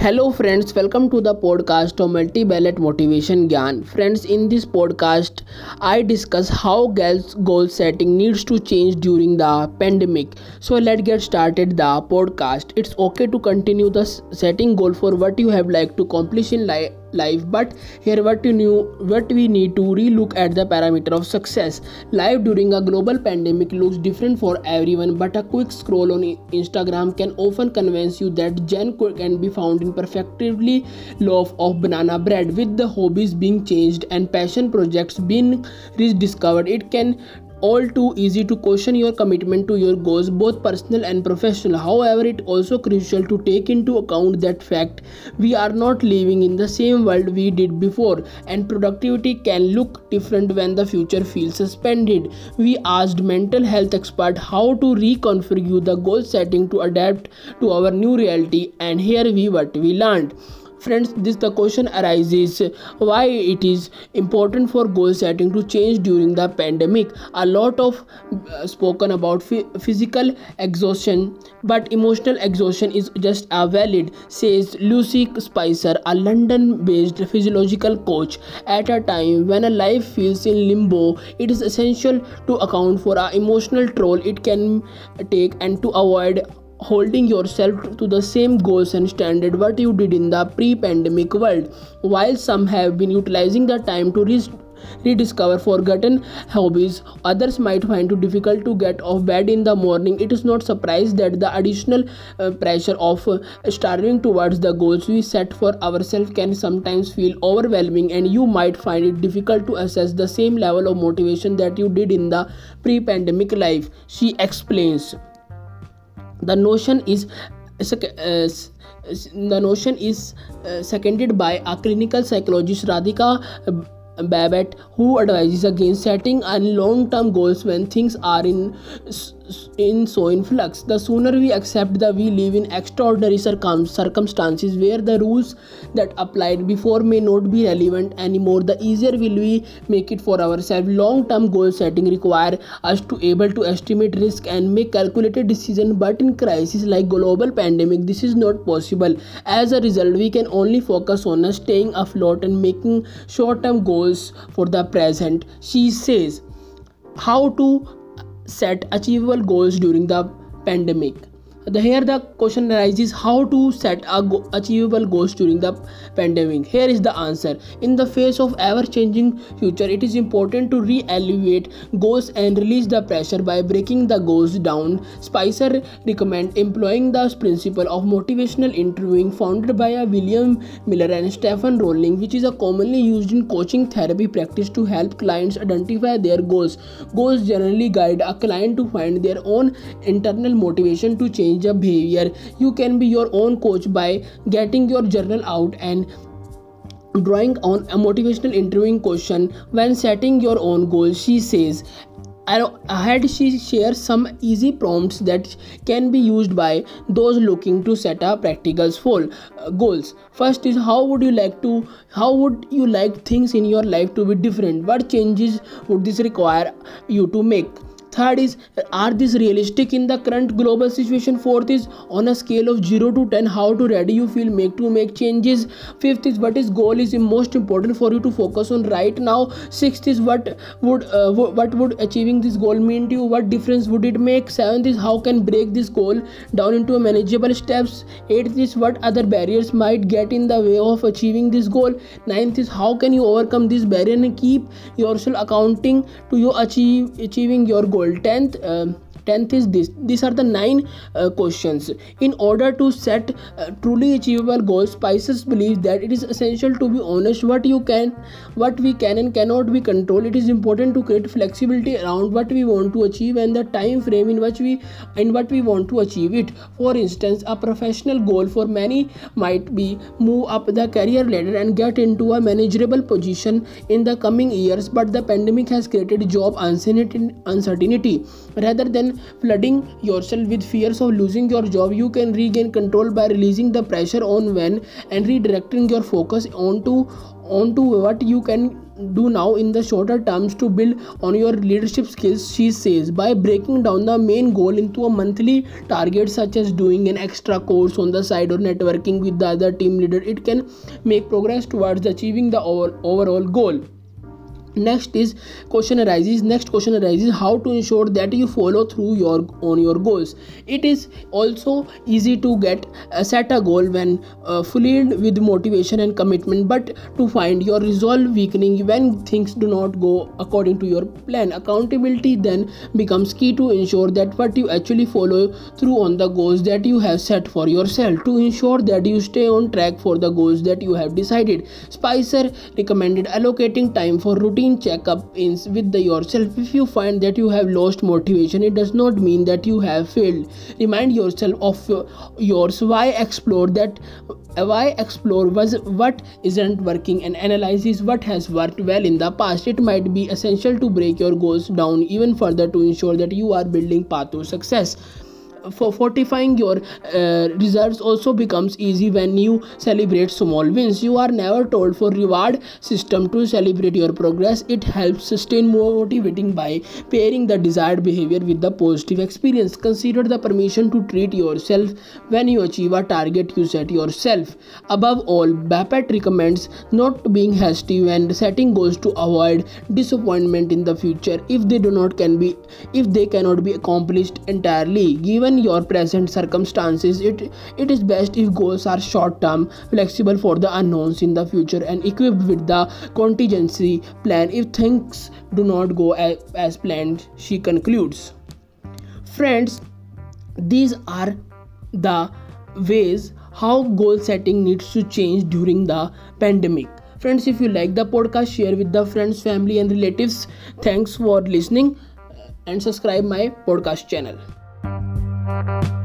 Hello friends, welcome to the podcast of Multi-Ballot Motivation Gyan. Friends, in this podcast, I discuss how girls goal setting needs to change during the pandemic. So let's get started the podcast. It's okay to continue the setting goal for what you have like to accomplish in life life but here what you knew what we need to relook at the parameter of success. Life during a global pandemic looks different for everyone but a quick scroll on instagram can often convince you that jen can be found in perfectly loaf of banana bread with the hobbies being changed and passion projects being rediscovered. It can all too easy to question your commitment to your goals both personal and professional. However it also crucial to take into account that fact we are not living in the same world we did before and productivity can look different when the future feels suspended. We asked mental health expert how to reconfigure the goal setting to adapt to our new reality and here we what we learned friends this the question arises why it is important for goal setting to change during the pandemic? A lot of uh, spoken about physical exhaustion but emotional exhaustion is just as valid says lucy spicer a london based physiological coach. At a time when a life feels in limbo it is essential to account for our emotional toll it can take and to avoid holding yourself to the same goals and standard what you did in the pre-pandemic world while some have been utilizing the time to re- rediscover forgotten hobbies. Others might find it difficult to get off bed in the morning. It is not surprise that the additional uh, pressure of uh, starving towards the goals we set for ourselves can sometimes feel overwhelming and you might find it difficult to assess the same level of motivation that you did in the pre-pandemic life she explains the notion is uh, the notion is uh, seconded by a clinical psychologist radhika bapat who advises against setting and long-term goals when things are in in so in flux the sooner we accept that we live in extraordinary circum- circumstances where the rules that applied before may not be relevant anymore the easier will we make it for ourselves. Long term goal setting require us to able to estimate risk and make calculated decision but in crisis like global pandemic this is not possible. As a result we can only focus on staying afloat and making short term goals for the present. She says how to set achievable goals during the pandemic the here the question arises how to set a go- achievable goals during the pandemic? Here is the answer. In the face of ever changing future it is important to re-evaluate goals and release the pressure by breaking the goals down. Spicer recommend employing the principle of motivational interviewing founded by william miller and stephen rollnick which is a commonly used in coaching therapy practice to help clients identify their goals. Goals generally guide a client to find their own internal motivation to change change behavior. You can be your own coach by getting your journal out and drawing on a motivational interviewing question when setting your own goals she says. Ahead she shares some easy prompts that can be used by those looking to set up practical full uh, goals. First is how would you like to how would you like things in your life to be different? What changes would this require you to make third is are these realistic in the current global situation? Fourth is on a scale of 0 to 10 how to ready you feel make to make changes? Fifth is what is goal is most important for you to focus on right now? Sixth is what would uh, what would achieving this goal mean to you? What difference would it make? Seventh is how can break this goal down into manageable steps? Eighth is what other barriers might get in the way of achieving this goal? Ninth is how can you overcome this barrier and keep yourself accounting to you achieve achieving your goal goal 10th 10th is this. These are the nine uh, questions. In order to set uh, truly achievable goals spices believe that it is essential to be honest what you can what we can and cannot be control it is important to create flexibility around what we want to achieve and the time frame in which we in what we want to achieve it. For instance a professional goal for many might be move up the career ladder and get into a manageable position in the coming years but the pandemic has created job uncertainty. Rather than flooding yourself with fears of losing your job you can regain control by releasing the pressure on when and redirecting your focus onto on to what you can do now in the shorter terms to build on your leadership skills she says. By breaking down the main goal into a monthly target such as doing an extra course on the side or networking with the other team leader it can make progress towards achieving the overall goal next is question arises. Next question arises. How to ensure that you follow through your on your goals? It is also easy to get uh, set a goal when uh, filled with motivation and commitment but to find your resolve weakening when things do not go according to your plan. Accountability then becomes key to ensure that what you actually follow through on the goals that you have set for yourself. To ensure that you stay on track for the goals that you have decided. Spicer recommended allocating time for routine routine checkup ins with the yourself. If you find that you have lost motivation it does not mean that you have failed. Remind yourself of yours. Why explore that? Why explore was what isn't working? And analyze what has worked well in the past. It might be essential to break your goals down even further to ensure that you are building path to success for fortifying your uh, results also becomes easy when you celebrate small wins. You are never told for reward system to celebrate your progress. It helps sustain motivating by pairing the desired behavior with the positive experience. Consider the permission to treat yourself when you achieve a target you set yourself. Above all Bapat recommends not being hasty when setting goals to avoid disappointment in the future. If they do not can be if they cannot be accomplished entirely given given your present circumstances it it is best if goals are short term flexible for the unknowns in the future and equipped with the contingency plan. If things do not go as, as planned she concludes. Friends these are the ways how goal setting needs to change during the pandemic. Friends if you like the podcast share with the friends family and relatives. Thanks for listening uh, and subscribe my podcast channel You.